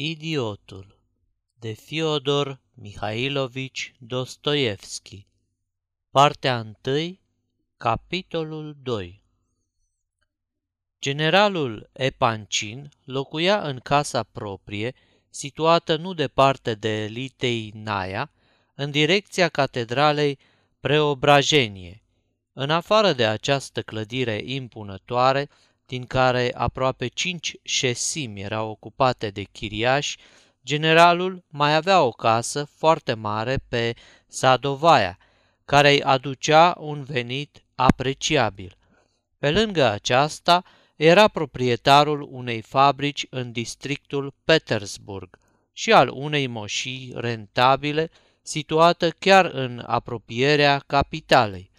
Idiotul. De Fyodor Mihailovici Dostoevski Partea 1, capitolul 2 Generalul Epancin locuia în casa proprie, situată nu departe de Litei Naia, în direcția catedralei Preobrajenie. În afară de această clădire impunătoare, din care aproape cinci șesimi erau ocupate de chiriași, generalul mai avea o casă foarte mare pe Sadovaia, care îi aducea un venit apreciabil. Pe lângă aceasta, era proprietarul unei fabrici în districtul Petersburg și al unei moșii rentabile situată chiar în apropierea capitalei.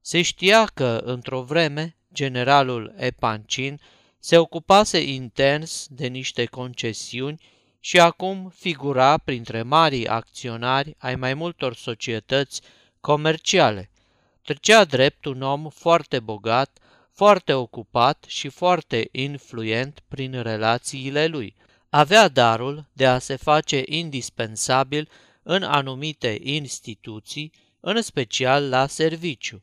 Se știa că, într-o vreme, generalul Epancin se ocupase intens de niște concesiuni și acum figura printre marii acționari ai mai multor societăți comerciale. Trecea drept un om foarte bogat, foarte ocupat și foarte influent prin relațiile lui. Avea darul de a se face indispensabil în anumite instituții, în special la serviciu.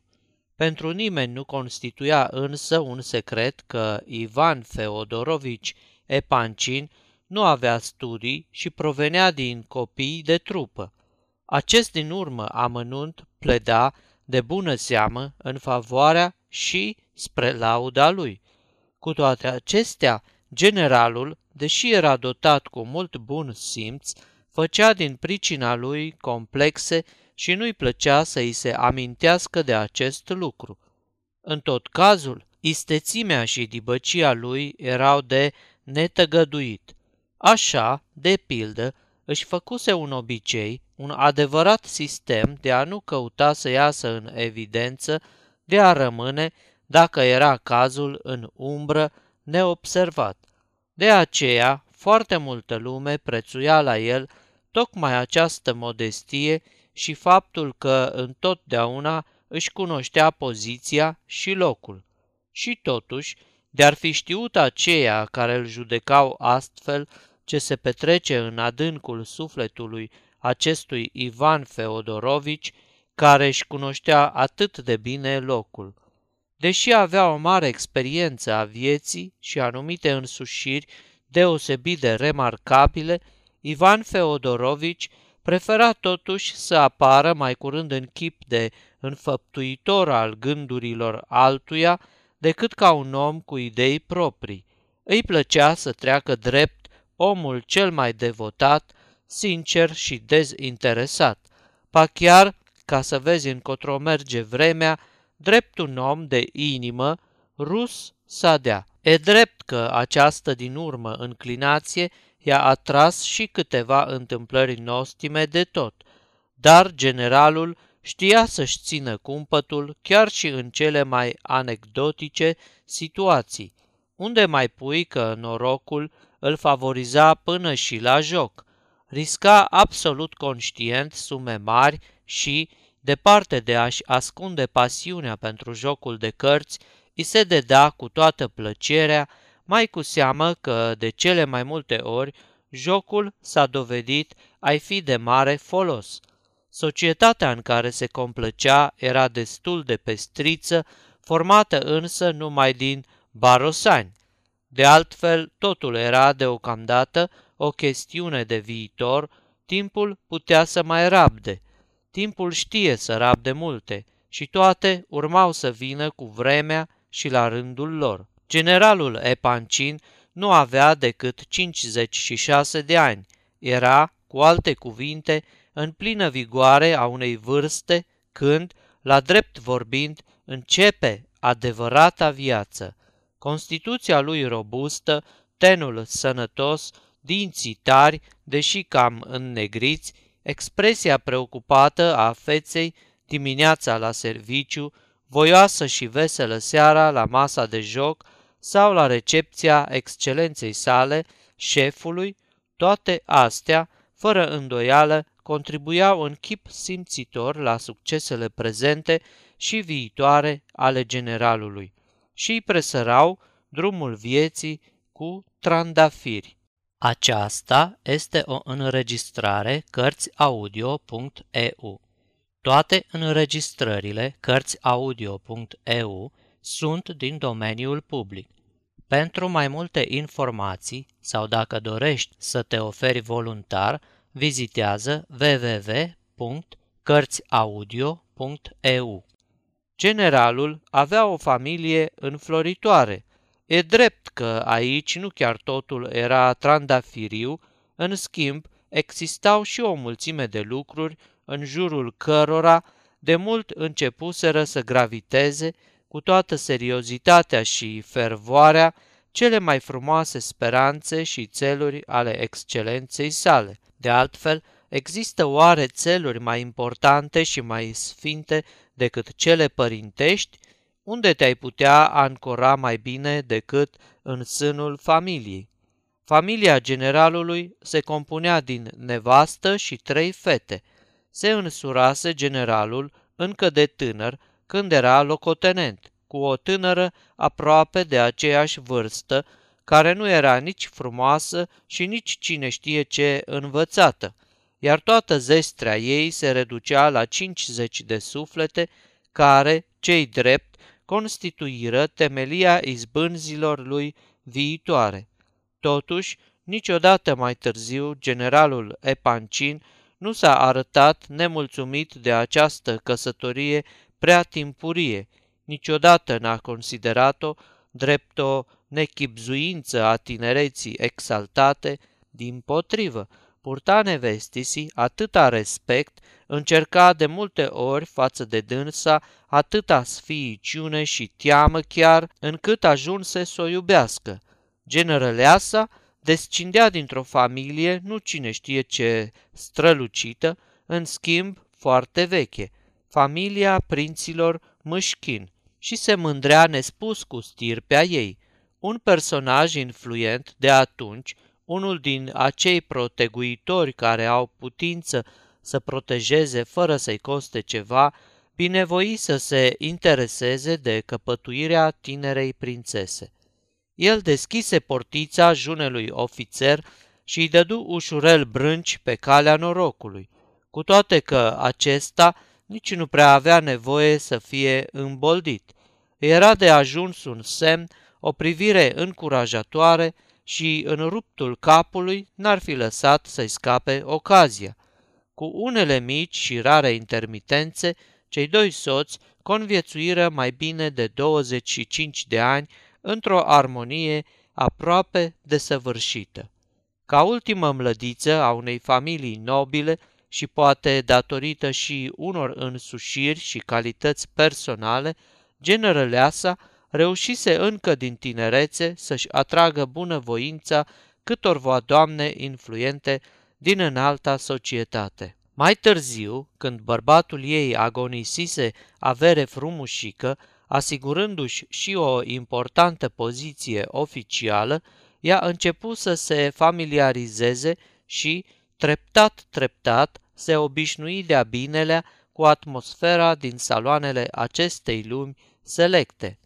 Pentru nimeni nu constituia însă un secret că Ivan Feodorovici Epancin nu avea studii și provenea din copii de trupă. Acest din urmă amănunt pleda de bună seamă în favoarea și spre lauda lui. Cu toate acestea, generalul, deși era dotat cu mult bun simț, făcea din pricina lui complexe și nu-i plăcea să îi se amintească de acest lucru. În tot cazul, istețimea și dibăcia lui erau de netăgăduit. Așa, de pildă, își făcuse un obicei, un adevărat sistem de a nu căuta să iasă în evidență, de a rămâne, dacă era cazul, în umbră, neobservat. De aceea, foarte multă lume prețuia la el tocmai această modestie și faptul că întotdeauna își cunoștea poziția și locul. Și totuși, de-ar fi știut aceia care îl judecau astfel ce se petrece în adâncul sufletului acestui Ivan Feodorovici, care își cunoștea atât de bine locul. Deși avea o mare experiență a vieții și anumite însușiri deosebit de remarcabile, Ivan Feodorovici prefera totuși să apară mai curând în chip de înfăptuitor al gândurilor altuia decât ca un om cu idei proprii. Îi plăcea să treacă drept omul cel mai devotat, sincer și dezinteresat, pa chiar, ca să vezi încotro merge vremea, drept un om de inimă, rus sadea. E drept că această din urmă înclinație i-a atras și câteva întâmplări nostime de tot, dar generalul știa să-și țină cumpătul chiar și în cele mai anecdotice situații, unde mai pui că norocul îl favoriza până și la joc. Risca absolut conștient sume mari și, departe de a-și ascunde pasiunea pentru jocul de cărți, îi se deda cu toată plăcerea mai cu seamă că, de cele mai multe ori, jocul s-a dovedit a fi de mare folos. Societatea în care se complăcea era destul de pestriță, formată însă numai din barosani. De altfel, totul era deocamdată o chestiune de viitor, timpul putea să mai rabde. Timpul știe să rabde multe și toate urmau să vină cu vremea și la rândul lor. Generalul Epancin nu avea decât 56 de ani. Era, cu alte cuvinte, în plină vigoare a unei vârste când, la drept vorbind, începe adevărata viață. Constituția lui robustă, tenul sănătos, dinții tari, deși cam înnegriți, expresia preocupată a feței dimineața la serviciu, voioasă și veselă seara la masa de joc, sau la recepția excelenței sale, șefului, toate astea, fără îndoială, contribuiau în chip simțitor la succesele prezente și viitoare ale generalului și îi presărau drumul vieții cu trandafiri. Aceasta este o înregistrare Cărțiaudio.eu. Toate înregistrările Cărțiaudio.eu sunt din domeniul public. Pentru mai multe informații sau dacă dorești să te oferi voluntar, vizitează www.cărțiaudio.eu. Generalul avea o familie înfloritoare. E drept că aici nu chiar totul era trandafiriu, în schimb existau și o mulțime de lucruri în jurul cărora de mult începuseră să graviteze cu toată seriozitatea și fervoarea cele mai frumoase speranțe și țeluri ale excelenței sale. De altfel, există oare țeluri mai importante și mai sfinte decât cele părintești, unde te-ai putea ancora mai bine decât în sânul familiei. Familia generalului se compunea din nevastă și trei fete. Se însurase generalul încă de tânăr, când era locotenent, cu o tânără aproape de aceeași vârstă, care nu era nici frumoasă și nici cine știe ce învățată, iar toată zestrea ei se reducea la 50 de suflete care, cei drept, constituiră temelia izbânzilor lui viitoare. Totuși, niciodată mai târziu, generalul Epancin nu s-a arătat nemulțumit de această căsătorie prea timpurie, niciodată n-a considerat-o drept o nechipzuință a tinereții exaltate, din potrivă, purta nevestisii atâta respect, încerca de multe ori față de dânsa atâta sfiiciune și teamă chiar, încât ajunse să o iubească. Generăleasa descindea dintr-o familie, nu cine știe ce strălucită, în schimb foarte veche, familia prinților Mâșchin, și se mândrea nespus cu stirpea ei. Un personaj influent de atunci, unul din acei proteguitori care au putință să protejeze fără să-i coste ceva, binevoi să se intereseze de căpătuirea tinerei prințese. El deschise portița junelui ofițer și îi dădu ușurel brânci pe calea norocului, cu toate că acesta nici nu prea avea nevoie să fie îmboldit. Era de ajuns un semn, o privire încurajatoare și în ruptul capului n-ar fi lăsat să-i scape ocazia. Cu unele mici și rare intermitențe, cei doi soți conviețuiră mai bine de 25 de ani într-o armonie aproape desăvârșită. Ca ultimă mlădiță a unei familii nobile și poate datorită și unor însușiri și calități personale, generăleasa reușise încă din tinerețe să-și atragă bunăvoința câtorva doamne influente din înalta societate. Mai târziu, când bărbatul ei agonisise avere frumușică, asigurându-și și o importantă poziție oficială, ea începu să se familiarizeze și, treptat, treptat, se obișnui de-a binelea cu atmosfera din saloanele acestei lumi selecte.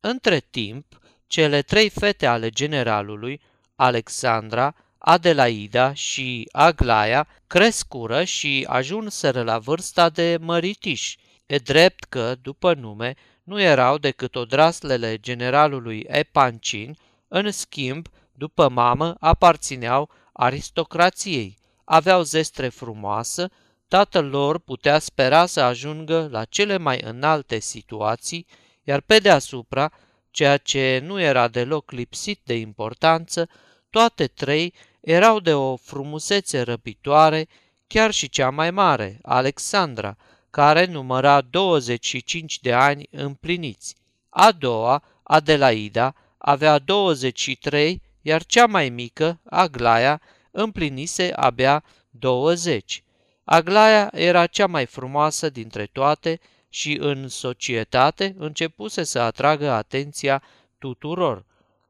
Între timp, cele trei fete ale generalului, Alexandra, Adelaida și Aglaia crescură și ajunseră la vârsta de măritiși. E drept că, după nume, nu erau decât odraslele generalului Epancin, în schimb, după mamă, aparțineau aristocrației. Aveau zestre frumoasă, tatăl lor putea spera să ajungă la cele mai înalte situații, iar pe deasupra, ceea ce nu era deloc lipsit de importanță, toate trei erau de o frumusețe răpitoare, chiar și cea mai mare, Alexandra, care număra 25 de ani împliniți. A doua, Adelaida, avea 23, iar cea mai mică, Aglaia, împlinise abia 20. Aglaia era cea mai frumoasă dintre toate și în societate începuse să atragă atenția tuturor.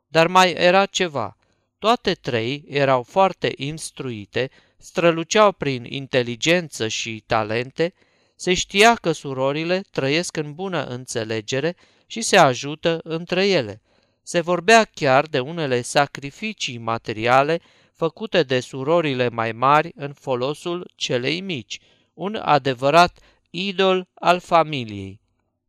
Dar mai era ceva – toate trei erau foarte instruite, străluceau prin inteligență și talente, se știa că surorile trăiesc în bună înțelegere și se ajută între ele. Se vorbea chiar de unele sacrificii materiale făcute de surorile mai mari în folosul celei mici, un adevărat idol al familiei.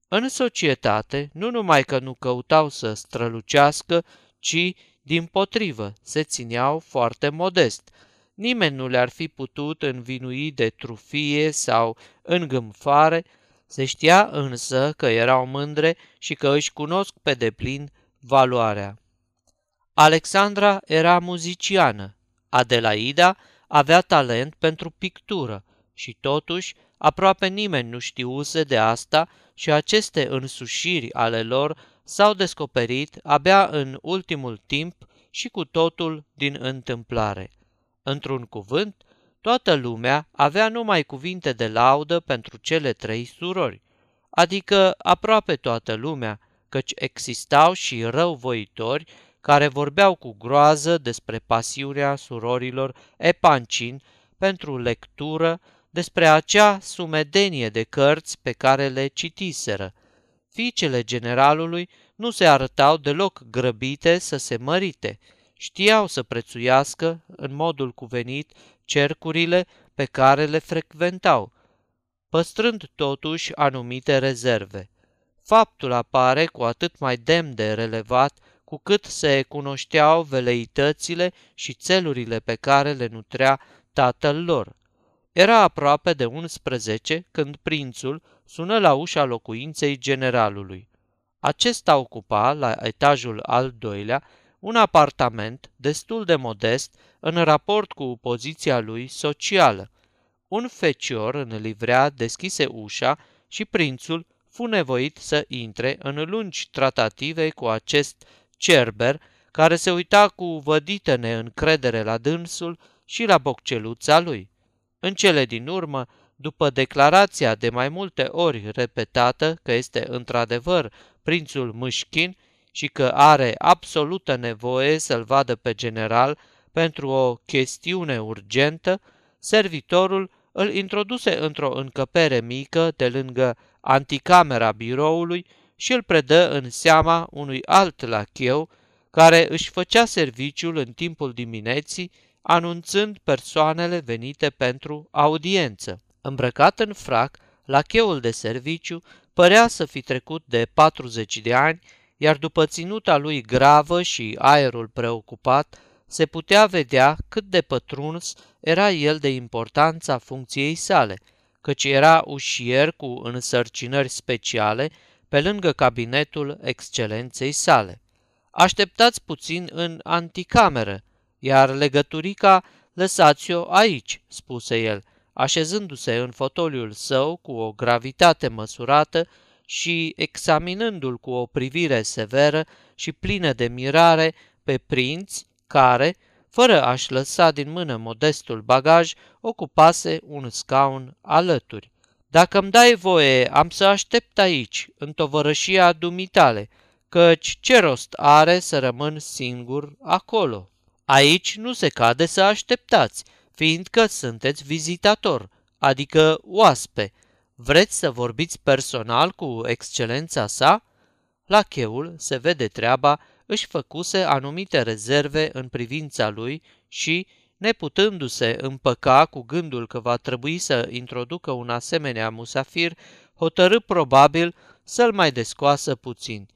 În societate, nu numai că nu căutau să strălucească, ci, din potrivă, se țineau foarte modest. Nimeni nu le-ar fi putut învinui de trufie sau îngâmfare, se știa însă că erau mândre și că își cunosc pe deplin valoarea. Alexandra era muziciană, Adelaida avea talent pentru pictură și totuși aproape nimeni nu știuse de asta și aceste însușiri ale lor s-au descoperit abia în ultimul timp și cu totul din întâmplare. Într-un cuvânt, toată lumea avea numai cuvinte de laudă pentru cele trei surori, adică aproape toată lumea, căci existau și răuvoitori care vorbeau cu groază despre pasiunea surorilor Epancin pentru lectură, despre acea sumedenie de cărți pe care le citiseră. Fiicele generalului nu se arătau deloc grăbite să se mărite, știau să prețuiască în modul cuvenit cercurile pe care le frecventau, păstrând totuși anumite rezerve. Faptul apare cu atât mai demn de relevat cu cât se cunoșteau veleitățile și țelurile pe care le nutrea tatăl lor. Era aproape de 11 când prințul sună la ușa locuinței generalului. Acesta ocupa, la etajul al doilea, un apartament destul de modest în raport cu poziția lui socială. Un fecior în livrea deschise ușa și prințul fu nevoit să intre în lungi tratative cu acest cerber, care se uita cu vădită neîncredere la dânsul și la bocceluța lui. În cele din urmă, după declarația de mai multe ori repetată că este într-adevăr prințul Mâșchin și că are absolută nevoie să-l vadă pe general pentru o chestiune urgentă, servitorul îl introduse într-o încăpere mică de lângă anticamera biroului și îl predă în seama unui alt lacheu care își făcea serviciul în timpul dimineții, anunțând persoanele venite pentru audiență. Îmbrăcat în frac, lacheul de serviciu părea să fi trecut de 40 de ani, iar după ținuta lui gravă și aerul preocupat, se putea vedea cât de pătruns era el de importanța funcției sale, căci era ușier cu însărcinări speciale pe lângă cabinetul excelenței sale. Așteptați puțin în anticameră, iar legăturica lăsați-o aici, spuse el, așezându-se în fotoliul său cu o gravitate măsurată și examinându-l cu o privire severă și plină de mirare pe prinț care, fără a-și lăsa din mână modestul bagaj, ocupase un scaun alături. Dacă îmi dai voie, am să aștept aici, în tovărășia dumitale, căci ce rost are să rămân singur acolo? Aici nu se cade să așteptați, fiindcă sunteți vizitator, adică oaspe. Vreți să vorbiți personal cu excelența sa? La cheul se vede treaba, își făcuse anumite rezerve în privința lui și, neputându-se împăca cu gândul că va trebui să introducă un asemenea musafir, hotărâ probabil să-l mai descoasă puțin.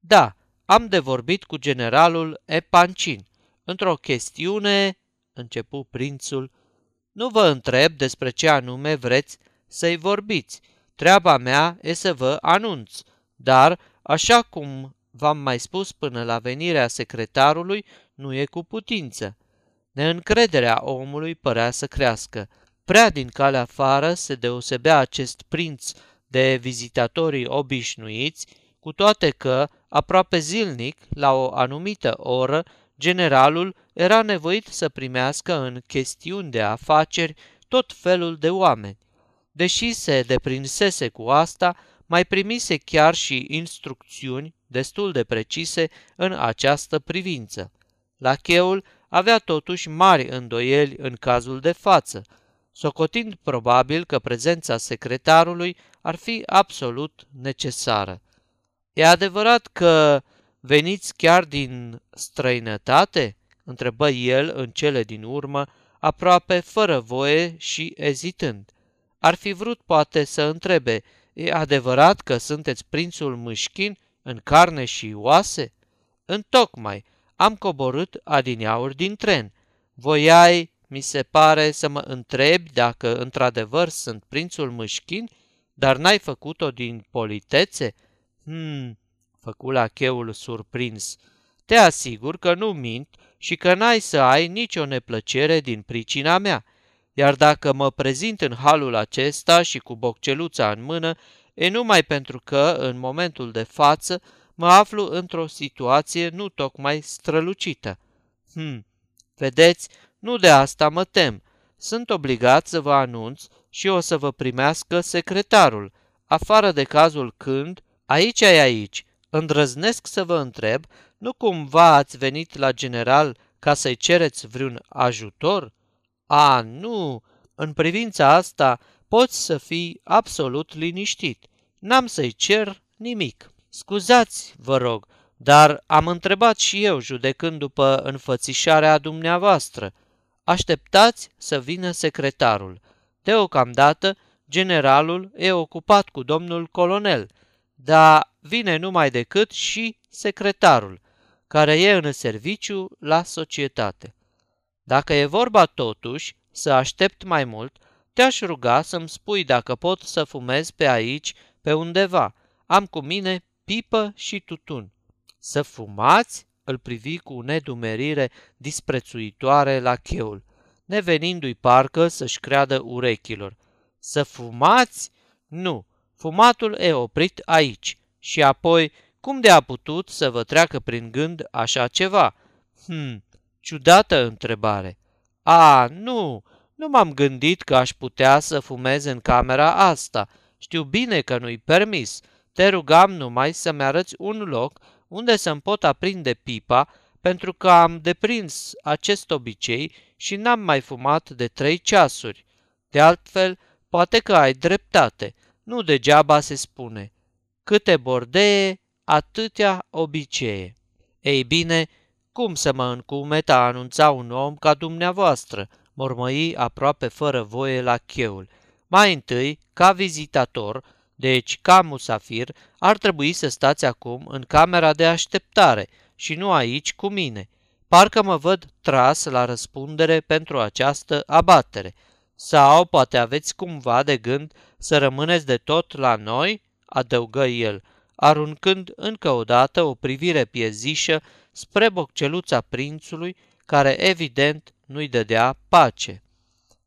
Da, am de vorbit cu generalul Epancin. Într-o chestiune, începu prințul, nu vă întreb despre ce anume vreți să-i vorbiți. Treaba mea e să vă anunț, dar, așa cum v-am mai spus până la venirea secretarului, nu e cu putință. Neîncrederea omului părea să crească. Prea din calea afară se deosebea acest prinț de vizitatorii obișnuiți, cu toate că, aproape zilnic, la o anumită oră, generalul era nevoit să primească în chestiuni de afaceri tot felul de oameni. Deși se deprinsese cu asta, mai primise chiar și instrucțiuni destul de precise în această privință. Lacheul avea totuși mari îndoieli în cazul de față, socotind probabil că prezența secretarului ar fi absolut necesară. E adevărat că veniți chiar din străinătate? întrebă el în cele din urmă, aproape fără voie și ezitând. Ar fi vrut poate să întrebe, e adevărat că sunteți prințul Mâșchin în carne și oase? Întocmai, am coborât adineauri din tren. Voiai, mi se pare, să mă întrebi dacă într-adevăr sunt prințul Mâșchin, dar n-ai făcut-o din politețe? Hmm, făcu la cheul surprins. Te asigur că nu mint și că n-ai să ai nicio neplăcere din pricina mea. Iar dacă mă prezint în halul acesta și cu bocceluța în mână, e numai pentru că, în momentul de față, mă aflu într-o situație nu tocmai strălucită. Hm, vedeți, nu de asta mă tem. Sunt obligat să vă anunț și o să vă primească secretarul, afară de cazul când, aici e aici, îndrăznesc să vă întreb, nu cumva ați venit la general ca să-i cereți vreun ajutor? A, nu, în privința asta poți să fii absolut liniștit. N-am să-i cer nimic. Scuzați, vă rog, dar am întrebat și eu, judecând după înfățișarea dumneavoastră. Așteptați să vină secretarul. Deocamdată, generalul e ocupat cu domnul colonel, dar vine numai decât și secretarul, care e în serviciu la societate. Dacă e vorba totuși să aștept mai mult, te-aș ruga să-mi spui dacă pot să fumez pe aici, pe undeva. Am cu mine pipă și tutun. Să fumați? Îl privi cu nedumerire disprețuitoare la cheul, nevenindu-i parcă să-și creadă urechilor. Să fumați? Nu, fumatul e oprit aici. Și apoi, cum de a putut să vă treacă prin gând așa ceva? Hmm, ciudată întrebare. A, nu, nu m-am gândit că aș putea să fumez în camera asta. Știu bine că nu-i permis, te rugam numai să-mi arăți un loc unde să-mi pot aprinde pipa, pentru că am deprins acest obicei și n-am mai fumat de trei ceasuri. De altfel, poate că ai dreptate. Nu degeaba se spune. Câte bordee, atâtea obicee. Ei bine, cum să mă încumeta a anunța un om ca dumneavoastră, mormăi aproape fără voie la cheul. Mai întâi, ca vizitator, deci, ca musafir, ar trebui să stați acum în camera de așteptare și nu aici cu mine. Parcă mă văd tras la răspundere pentru această abatere. Sau poate aveți cumva de gând să rămâneți de tot la noi?" adăugă el, aruncând încă o dată o privire piezișă spre bocceluța prințului, care evident nu-i dădea pace.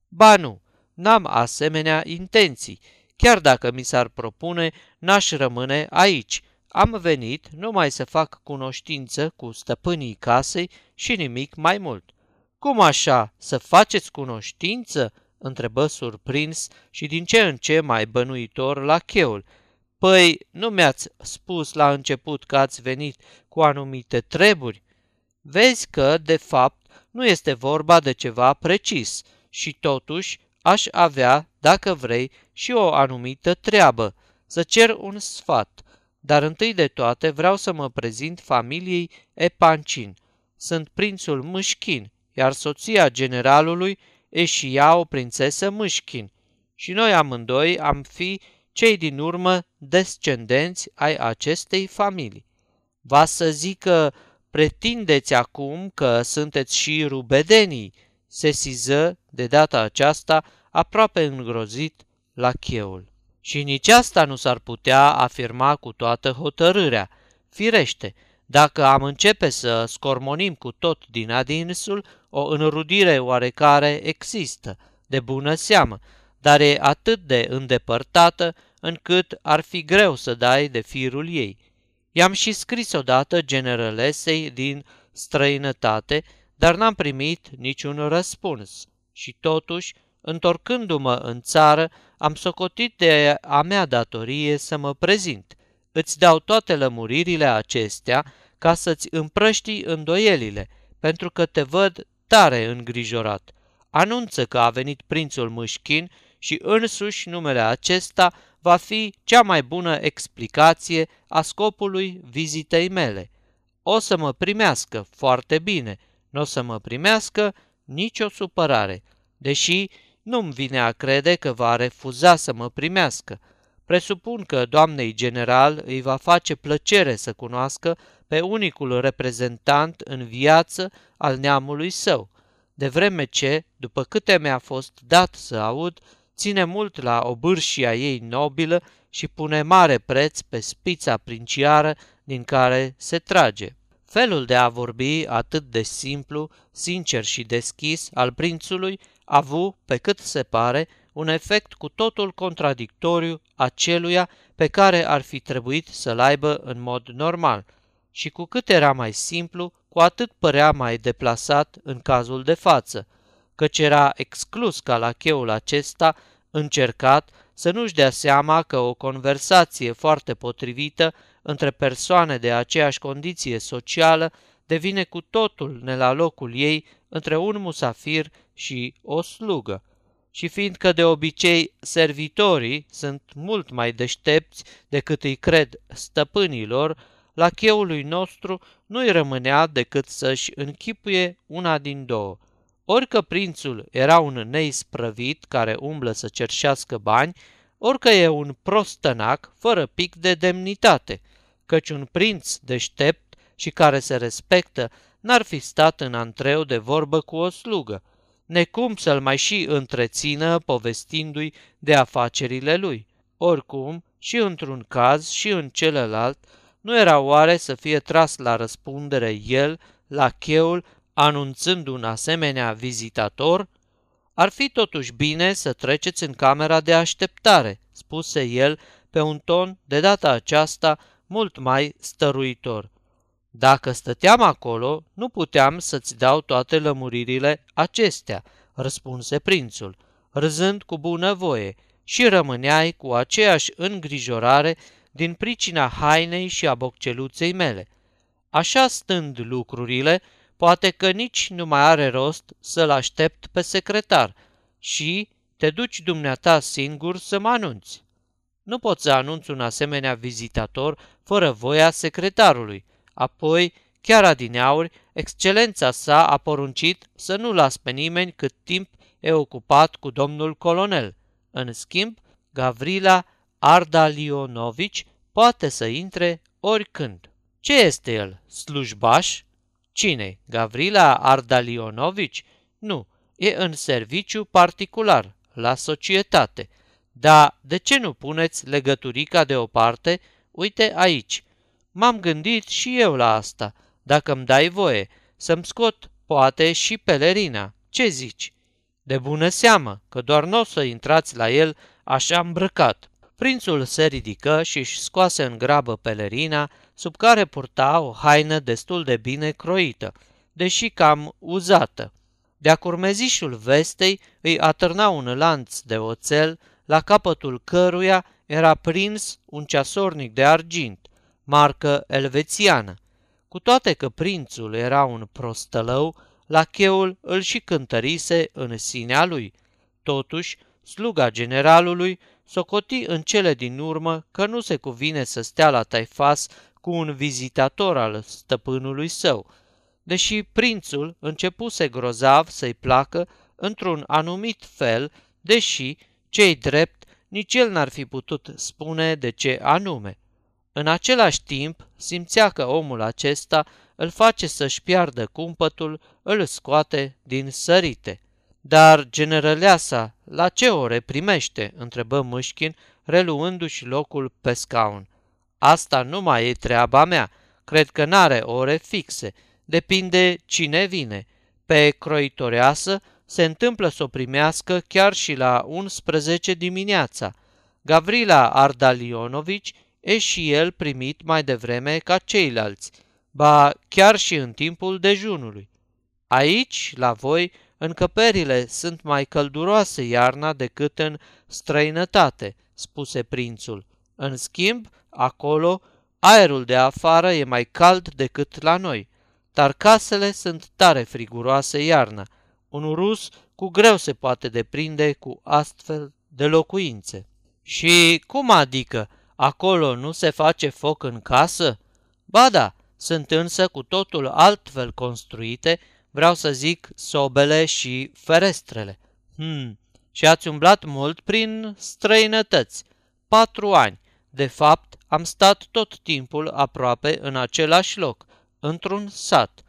Ba nu, n-am asemenea intenții, Chiar dacă mi s-ar propune, n-aș rămâne aici. Am venit numai să fac cunoștință cu stăpânii casei și nimic mai mult. Cum așa, să faceți cunoștință?" întrebă surprins și din ce în ce mai bănuitor la cheul. Păi, nu mi-ați spus la început că ați venit cu anumite treburi? Vezi că, de fapt, nu este vorba de ceva precis și totuși aș avea, dacă vrei, și o anumită treabă, să cer un sfat, dar întâi de toate vreau să mă prezint familiei Epancin. Sunt prințul Mâșchin, iar soția generalului e și ea o prințesă Mâșchin. Și noi amândoi am fi cei din urmă descendenți ai acestei familii. Va să zic că pretindeți acum că sunteți și rubedenii, se siză de data aceasta aproape îngrozit la cheul. Și nici asta nu s-ar putea afirma cu toată hotărârea. Firește, dacă am începe să scormonim cu tot din adinsul, o înrudire oarecare există, de bună seamă, dar e atât de îndepărtată încât ar fi greu să dai de firul ei. I-am și scris odată generalesei din străinătate, dar n-am primit niciun răspuns. Și totuși, întorcându-mă în țară, am socotit de a mea datorie să mă prezint. Îți dau toate lămuririle acestea ca să-ți împrăștii îndoielile, pentru că te văd tare îngrijorat. Anunță că a venit prințul Mâșchin și însuși numele acesta va fi cea mai bună explicație a scopului vizitei mele. O să mă primească foarte bine, Nu o să mă primească nicio supărare, deși nu-mi vine a crede că va refuza să mă primească. Presupun că doamnei general îi va face plăcere să cunoască pe unicul reprezentant în viață al neamului său, de vreme ce, după câte mi-a fost dat să aud, ține mult la obârșia ei nobilă și pune mare preț pe spița princiară din care se trage. Felul de a vorbi atât de simplu, sincer și deschis al prințului a avut, pe cât se pare, un efect cu totul contradictoriu aceluia pe care ar fi trebuit să-l aibă în mod normal. Și cu cât era mai simplu, cu atât părea mai deplasat în cazul de față, căci era exclus ca la cheul acesta încercat să nu-și dea seama că o conversație foarte potrivită între persoane de aceeași condiție socială devine cu totul ne la locul ei între un musafir și o slugă. Și fiindcă de obicei servitorii sunt mult mai deștepți decât îi cred stăpânilor, la cheului nostru nu-i rămânea decât să-și închipuie una din două. Orică prințul era un neisprăvit care umblă să cerșească bani, orică e un prostănac fără pic de demnitate, căci un prinț deștept și care se respectă n-ar fi stat în antreu de vorbă cu o slugă, necum să-l mai și întrețină povestindu-i de afacerile lui. Oricum, și într-un caz și în celălalt, nu era oare să fie tras la răspundere el, la cheul, anunțând un asemenea vizitator? Ar fi totuși bine să treceți în camera de așteptare, spuse el pe un ton de data aceasta mult mai stăruitor. Dacă stăteam acolo, nu puteam să-ți dau toate lămuririle acestea, răspunse prințul, râzând cu bună voie, și rămâneai cu aceeași îngrijorare din pricina hainei și a bocceluței mele. Așa stând lucrurile, poate că nici nu mai are rost să-l aștept pe secretar și te duci dumneata singur să mă anunți. Nu pot să anunț un asemenea vizitator fără voia secretarului. Apoi, chiar adineauri, excelența sa a poruncit să nu las pe nimeni cât timp e ocupat cu domnul colonel. În schimb, Gavrila Ardalionovici poate să intre oricând. Ce este el? Slujbaș? Cine? Gavrila Ardalionovici? Nu, e în serviciu particular, la societate. Dar de ce nu puneți legăturica deoparte? Uite aici. M-am gândit și eu la asta, dacă îmi dai voie, să-mi scot poate și pelerina. Ce zici? De bună seamă, că doar nu o să intrați la el așa îmbrăcat. Prințul se ridică și își scoase în grabă pelerina, sub care purta o haină destul de bine croită, deși cam uzată. De-a curmezișul vestei îi atârna un lanț de oțel, la capătul căruia era prins un ceasornic de argint, marcă elvețiană. Cu toate că prințul era un prostălău, lacheul îl și cântărise în sinea lui. Totuși, sluga generalului socoti în cele din urmă că nu se cuvine să stea la taifas cu un vizitator al stăpânului său, deși prințul începuse grozav să-i placă într-un anumit fel, deși, cei drept, nici el n-ar fi putut spune de ce anume. În același timp, simțea că omul acesta îl face să-și piardă cumpătul, îl scoate din sărite. Dar generăleasa, la ce ore primește?" întrebă Mâșchin, reluându-și locul pe scaun. Asta nu mai e treaba mea. Cred că n-are ore fixe. Depinde cine vine. Pe croitoreasă se întâmplă să o primească chiar și la 11 dimineața. Gavrila Ardalionovici e și el primit mai devreme ca ceilalți, ba chiar și în timpul dejunului. Aici, la voi, încăperile sunt mai călduroase iarna decât în străinătate, spuse prințul. În schimb, acolo, aerul de afară e mai cald decât la noi, dar casele sunt tare friguroase iarna. Un rus cu greu se poate deprinde cu astfel de locuințe. Și cum adică? Acolo nu se face foc în casă? Ba da, sunt însă cu totul altfel construite, vreau să zic sobele și ferestrele. Hmm, și ați umblat mult prin străinătăți. Patru ani. De fapt, am stat tot timpul aproape în același loc, într-un sat.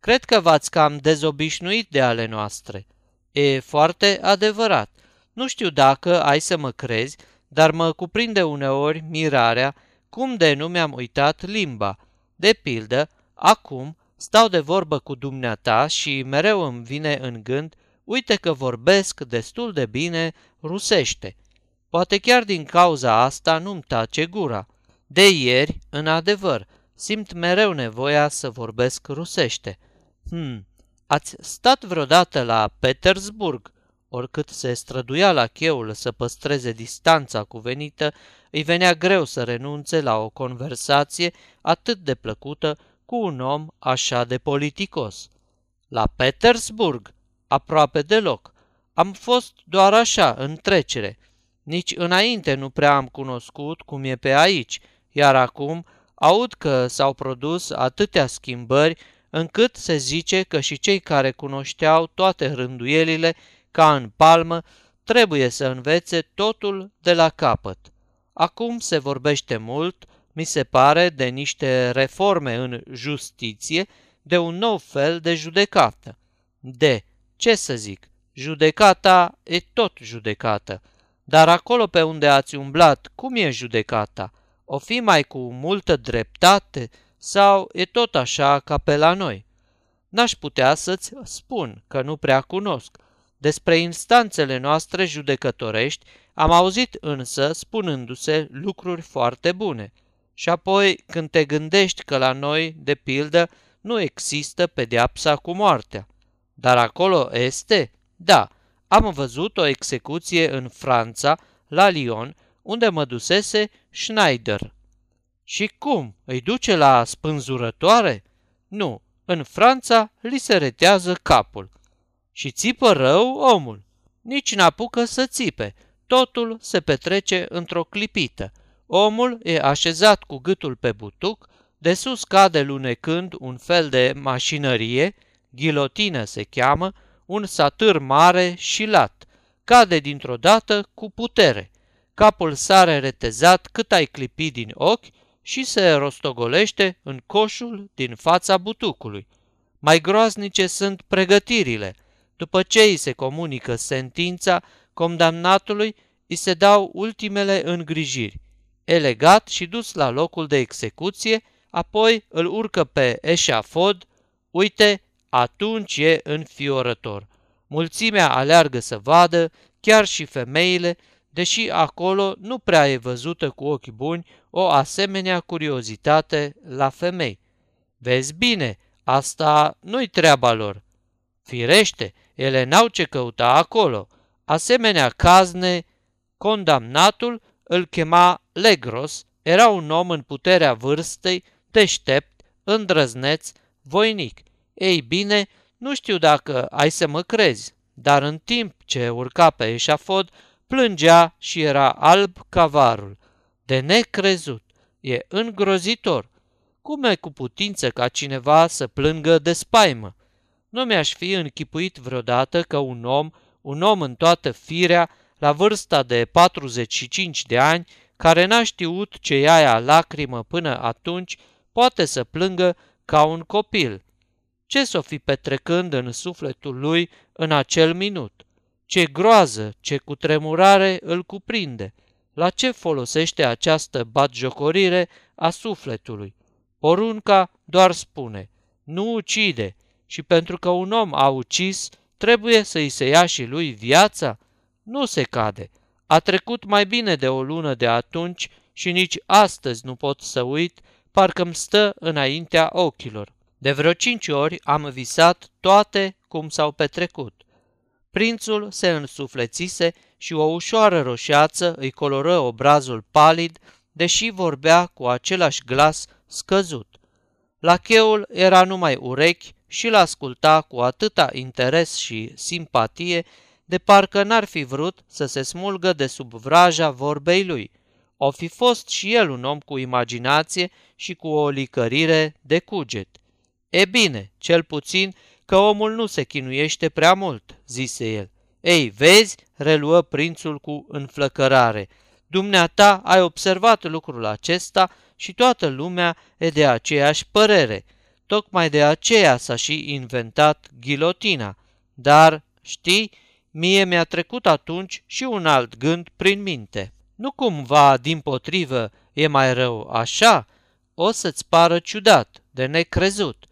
Cred că v-ați cam dezobișnuit de ale noastre. E foarte adevărat. Nu știu dacă ai să mă crezi, dar mă cuprinde uneori mirarea cum de nu mi-am uitat limba. De pildă, acum stau de vorbă cu dumneata și mereu îmi vine în gând, uite că vorbesc destul de bine rusește. Poate chiar din cauza asta nu-mi tace gura. De ieri, în adevăr, simt mereu nevoia să vorbesc rusește. Hmm, ați stat vreodată la Petersburg? Oricât se străduia la cheul să păstreze distanța cuvenită, îi venea greu să renunțe la o conversație atât de plăcută cu un om așa de politicos. La Petersburg, aproape deloc. Am fost doar așa, în trecere. Nici înainte nu prea am cunoscut cum e pe aici, iar acum aud că s-au produs atâtea schimbări încât se zice că și cei care cunoșteau toate rânduielile ca în palmă trebuie să învețe totul de la capăt. Acum se vorbește mult, mi se pare, de niște reforme în justiție, de un nou fel de judecată. De, ce să zic, judecata e tot judecată. Dar acolo pe unde ați umblat, cum e judecata? O fi mai cu multă dreptate sau e tot așa ca pe la noi? N-aș putea să-ți spun că nu prea cunosc. Despre instanțele noastre judecătorești am auzit însă spunându-se lucruri foarte bune. Și apoi, când te gândești că la noi, de pildă, nu există pedeapsa cu moartea. Dar acolo este? Da, am văzut o execuție în Franța, la Lyon, unde mă dusese Schneider. Și cum? Îi duce la spânzurătoare? Nu, în Franța li se retează capul. Și țipă rău omul. Nici n-apucă să țipe. Totul se petrece într-o clipită. Omul e așezat cu gâtul pe butuc, de sus cade lunecând un fel de mașinărie, ghilotină se cheamă, un satâr mare și lat. Cade dintr-o dată cu putere. Capul sare retezat cât ai clipi din ochi și se rostogolește în coșul din fața butucului. Mai groaznice sunt pregătirile. După ce îi se comunică sentința, condamnatului îi se dau ultimele îngrijiri. E legat și dus la locul de execuție, apoi îl urcă pe eșafod, uite, atunci e înfiorător. Mulțimea aleargă să vadă, chiar și femeile, deși acolo nu prea e văzută cu ochi buni o asemenea curiozitate la femei. Vezi bine, asta nu-i treaba lor. Firește, ele n-au ce căuta acolo. Asemenea cazne, condamnatul îl chema Legros, era un om în puterea vârstei, deștept, îndrăzneț, voinic. Ei bine, nu știu dacă ai să mă crezi, dar în timp ce urca pe eșafod, plângea și era alb ca varul. De necrezut, e îngrozitor. Cum e cu putință ca cineva să plângă de spaimă? Nu mi-aș fi închipuit vreodată că un om, un om în toată firea, la vârsta de 45 de ani, care n-a știut ce e aia lacrimă până atunci, poate să plângă ca un copil. Ce s-o fi petrecând în sufletul lui în acel minut? Ce groază, ce cutremurare îl cuprinde! La ce folosește această batjocorire a sufletului? Porunca doar spune, nu ucide, și pentru că un om a ucis, trebuie să-i se ia și lui viața? Nu se cade. A trecut mai bine de o lună de atunci și nici astăzi nu pot să uit, parcă-mi stă înaintea ochilor. De vreo cinci ori am visat toate cum s-au petrecut. Prințul se însuflețise și o ușoară roșeață îi coloră obrazul palid, deși vorbea cu același glas scăzut. Lacheul era numai urechi și l asculta cu atâta interes și simpatie, de parcă n-ar fi vrut să se smulgă de sub vraja vorbei lui. O fi fost și el un om cu imaginație și cu o licărire de cuget. E bine, cel puțin că omul nu se chinuiește prea mult, zise el. Ei, vezi, reluă prințul cu înflăcărare. Dumneata ai observat lucrul acesta și toată lumea e de aceeași părere. Tocmai de aceea s-a și inventat ghilotina. Dar, știi, mie mi-a trecut atunci și un alt gând prin minte. Nu cumva, din potrivă, e mai rău așa? O să-ți pară ciudat, de necrezut.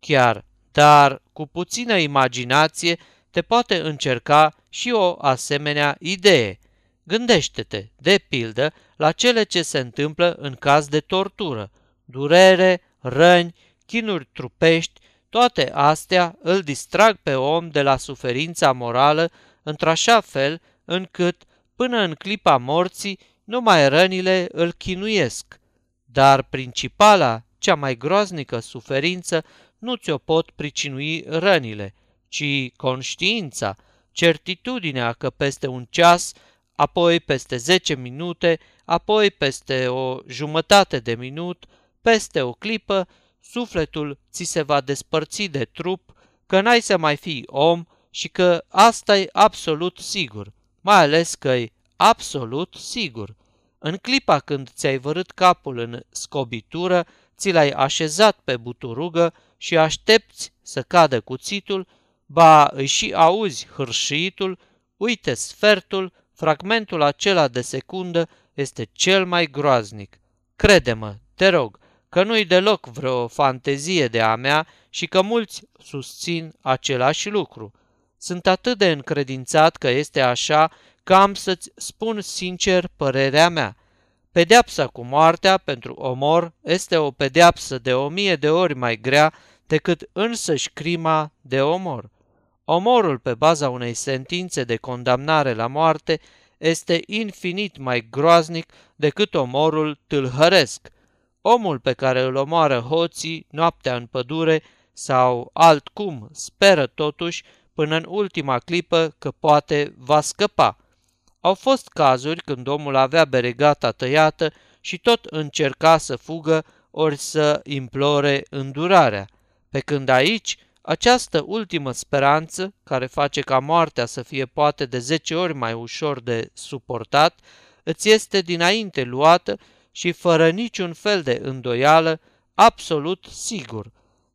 Chiar, dar cu puțină imaginație te poate încerca și o asemenea idee. Gândește-te, de pildă, la cele ce se întâmplă în caz de tortură. Durere, răni, chinuri trupești, toate astea îl distrag pe om de la suferința morală într-așa fel încât, până în clipa morții, numai rănile îl chinuiesc. Dar principala, cea mai groaznică suferință nu ți-o pot pricinui rănile, ci conștiința, certitudinea că peste un ceas, apoi peste zece minute, apoi peste o jumătate de minut, peste o clipă, sufletul ți se va despărți de trup, că n-ai să mai fii om și că asta e absolut sigur, mai ales că e absolut sigur. În clipa când ți-ai vărât capul în scobitură, ți l-ai așezat pe buturugă și aștepți să cadă cuțitul, ba îi și auzi hârșiitul, uite sfertul, fragmentul acela de secundă este cel mai groaznic. Crede-mă, te rog, că nu-i deloc vreo fantezie de a mea și că mulți susțin același lucru. Sunt atât de încredințat că este așa că am să-ți spun sincer părerea mea. Pedeapsa cu moartea pentru omor este o pedeapsă de o mie de ori mai grea decât însăși crima de omor. Omorul pe baza unei sentințe de condamnare la moarte este infinit mai groaznic decât omorul tâlhăresc. Omul pe care îl omoară hoții noaptea în pădure sau altcum speră totuși până în ultima clipă că poate va scăpa. Au fost cazuri când omul avea beregata tăiată și tot încerca să fugă ori să implore îndurarea, pe când aici această ultimă speranță, care face ca moartea să fie poate de zece ori mai ușor de suportat, îți este dinainte luată și fără niciun fel de îndoială, absolut sigur.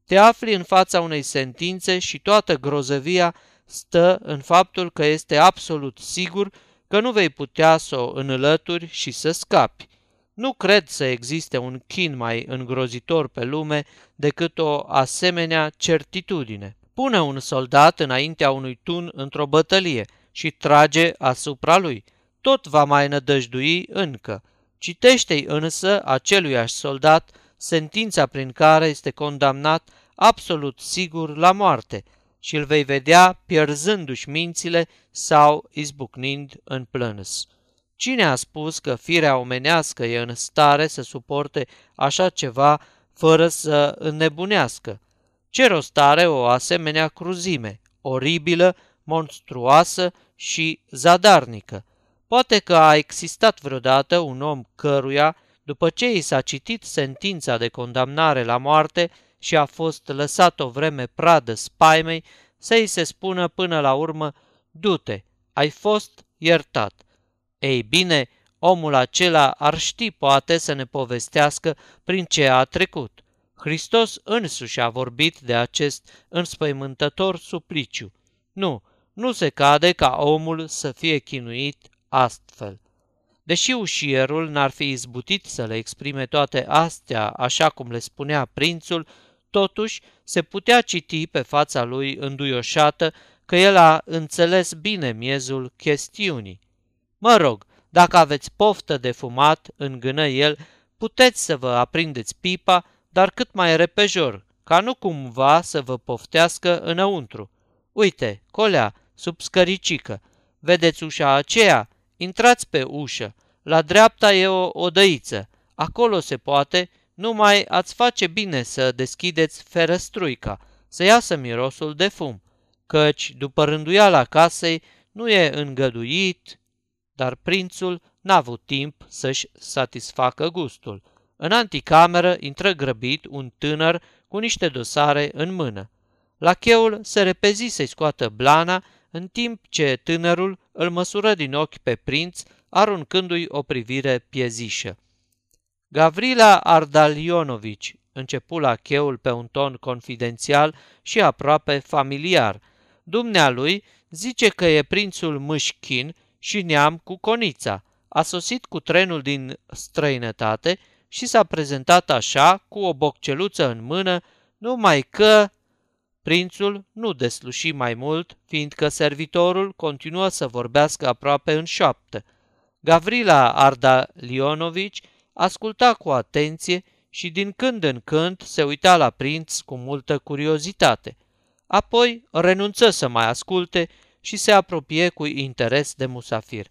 Te afli în fața unei sentințe și toată grozăvia stă în faptul că este absolut sigur că nu vei putea să o înlături și să scapi. Nu cred să existe un chin mai îngrozitor pe lume decât o asemenea certitudine. Pune un soldat înaintea unui tun într-o bătălie și trage asupra lui. Tot va mai nădăjdui încă. Citește-i însă aceluiași soldat sentința prin care este condamnat absolut sigur la moarte și îl vei vedea pierzându-și mințile sau izbucnind în plâns. Cine a spus că firea omenească e în stare să suporte așa ceva fără să înnebunească? Ce rost are o asemenea cruzime, oribilă, monstruoasă și zadarnică? Poate că a existat vreodată un om căruia, după ce i s-a citit sentința de condamnare la moarte și a fost lăsat o vreme pradă spaimei, să-i se spună până la urmă, du-te, ai fost iertat. Ei bine, omul acela ar ști poate să ne povestească prin ce a trecut. Hristos însuși a vorbit de acest înspăimântător supliciu. Nu, nu se cade ca omul să fie chinuit astfel. Deși ușierul n-ar fi izbutit să le exprime toate astea așa cum le spunea prințul, totuși se putea citi pe fața lui înduioșată că el a înțeles bine miezul chestiunii. Mă rog, dacă aveți poftă de fumat, îngână el, puteți să vă aprindeți pipa, dar cât mai repejor, ca nu cumva să vă poftească înăuntru. Uite, colea, sub scăricică, vedeți ușa aceea? Intrați pe ușă. La dreapta e o odăiță. Acolo se poate, numai ați face bine să deschideți ferăstruica, să iasă mirosul de fum, căci, după rânduiala casei, nu e îngăduit, dar prințul n-a avut timp să-și satisfacă gustul. În anticameră intră grăbit un tânăr cu niște dosare în mână. Lacheul se repezi să-i scoată blana, în timp ce tânărul îl măsură din ochi pe prinț, aruncându-i o privire piezișă. Gavrila Ardalionovici începu la cheul pe un ton confidențial și aproape familiar. Dumnealui zice că e prințul Mâșchin și neam cu conița. A sosit cu trenul din străinătate și s-a prezentat așa, cu o bocceluță în mână, numai că... Prințul nu desluși mai mult, fiindcă servitorul continuă să vorbească aproape în șoaptă. Gavrila Ardalionovici asculta cu atenție și din când în când se uita la prinț cu multă curiozitate. Apoi renunță să mai asculte și se apropie cu interes de musafir.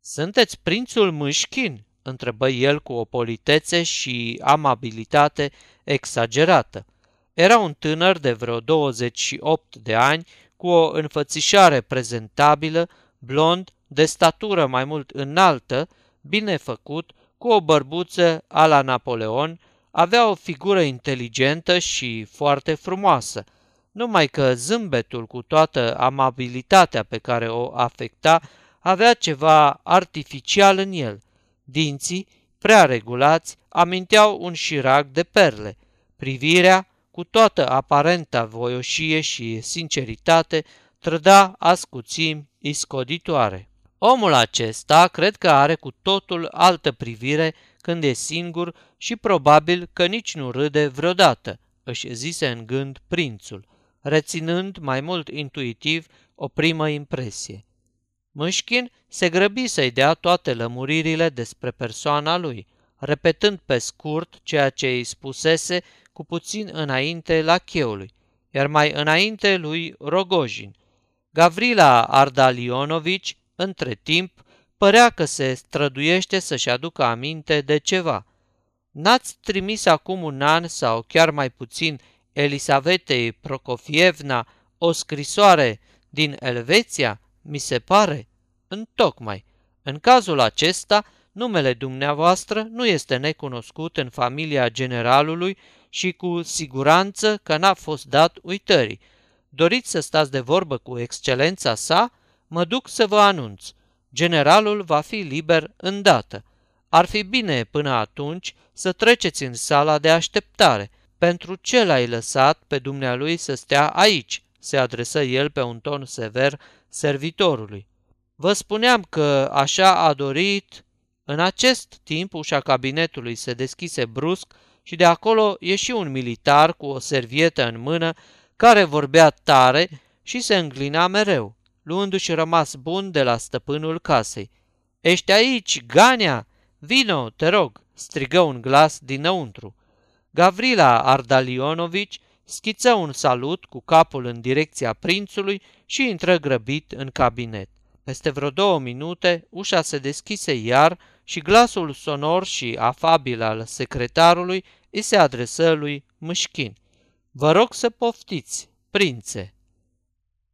Sunteți prințul Mâșchin?" întrebă el cu o politețe și amabilitate exagerată. Era un tânăr de vreo 28 de ani, cu o înfățișare prezentabilă, blond, de statură mai mult înaltă, bine făcut, cu o bărbuță a la Napoleon, avea o figură inteligentă și foarte frumoasă, numai că zâmbetul cu toată amabilitatea pe care o afecta avea ceva artificial în el. Dinții, prea regulați, aminteau un șirag de perle. Privirea, cu toată aparenta voioșie și sinceritate, trăda ascuțimi iscoditoare. Omul acesta cred că are cu totul altă privire când e singur și probabil că nici nu râde vreodată, își zise în gând prințul, reținând mai mult intuitiv o primă impresie. Mâșchin se grăbi să-i dea toate lămuririle despre persoana lui, repetând pe scurt ceea ce îi spusese cu puțin înainte la cheului, iar mai înainte lui Rogojin. Gavrila Ardalionovici, între timp, părea că se străduiește să-și aducă aminte de ceva. N-ați trimis acum un an sau chiar mai puțin Elisavetei Prokofievna o scrisoare din Elveția? Mi se pare. Întocmai. În cazul acesta, numele dumneavoastră nu este necunoscut în familia generalului și cu siguranță că n-a fost dat uitării. Doriți să stați de vorbă cu excelența sa? Mă duc să vă anunț. Generalul va fi liber îndată. Ar fi bine până atunci să treceți în sala de așteptare. Pentru ce l-ai lăsat pe dumnealui să stea aici? se adresă el pe un ton sever servitorului. Vă spuneam că așa a dorit... În acest timp ușa cabinetului se deschise brusc și de acolo ieși un militar cu o servietă în mână care vorbea tare și se înglina mereu luându-și rămas bun de la stăpânul casei. Ești aici, Gania? Vino, te rog!" strigă un glas dinăuntru. Gavrila Ardalionovici schiță un salut cu capul în direcția prințului și intră grăbit în cabinet. Peste vreo două minute, ușa se deschise iar și glasul sonor și afabil al secretarului îi se adresă lui Mâșchin. Vă rog să poftiți, prințe!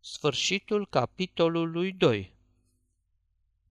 Sfârșitul capitolului 2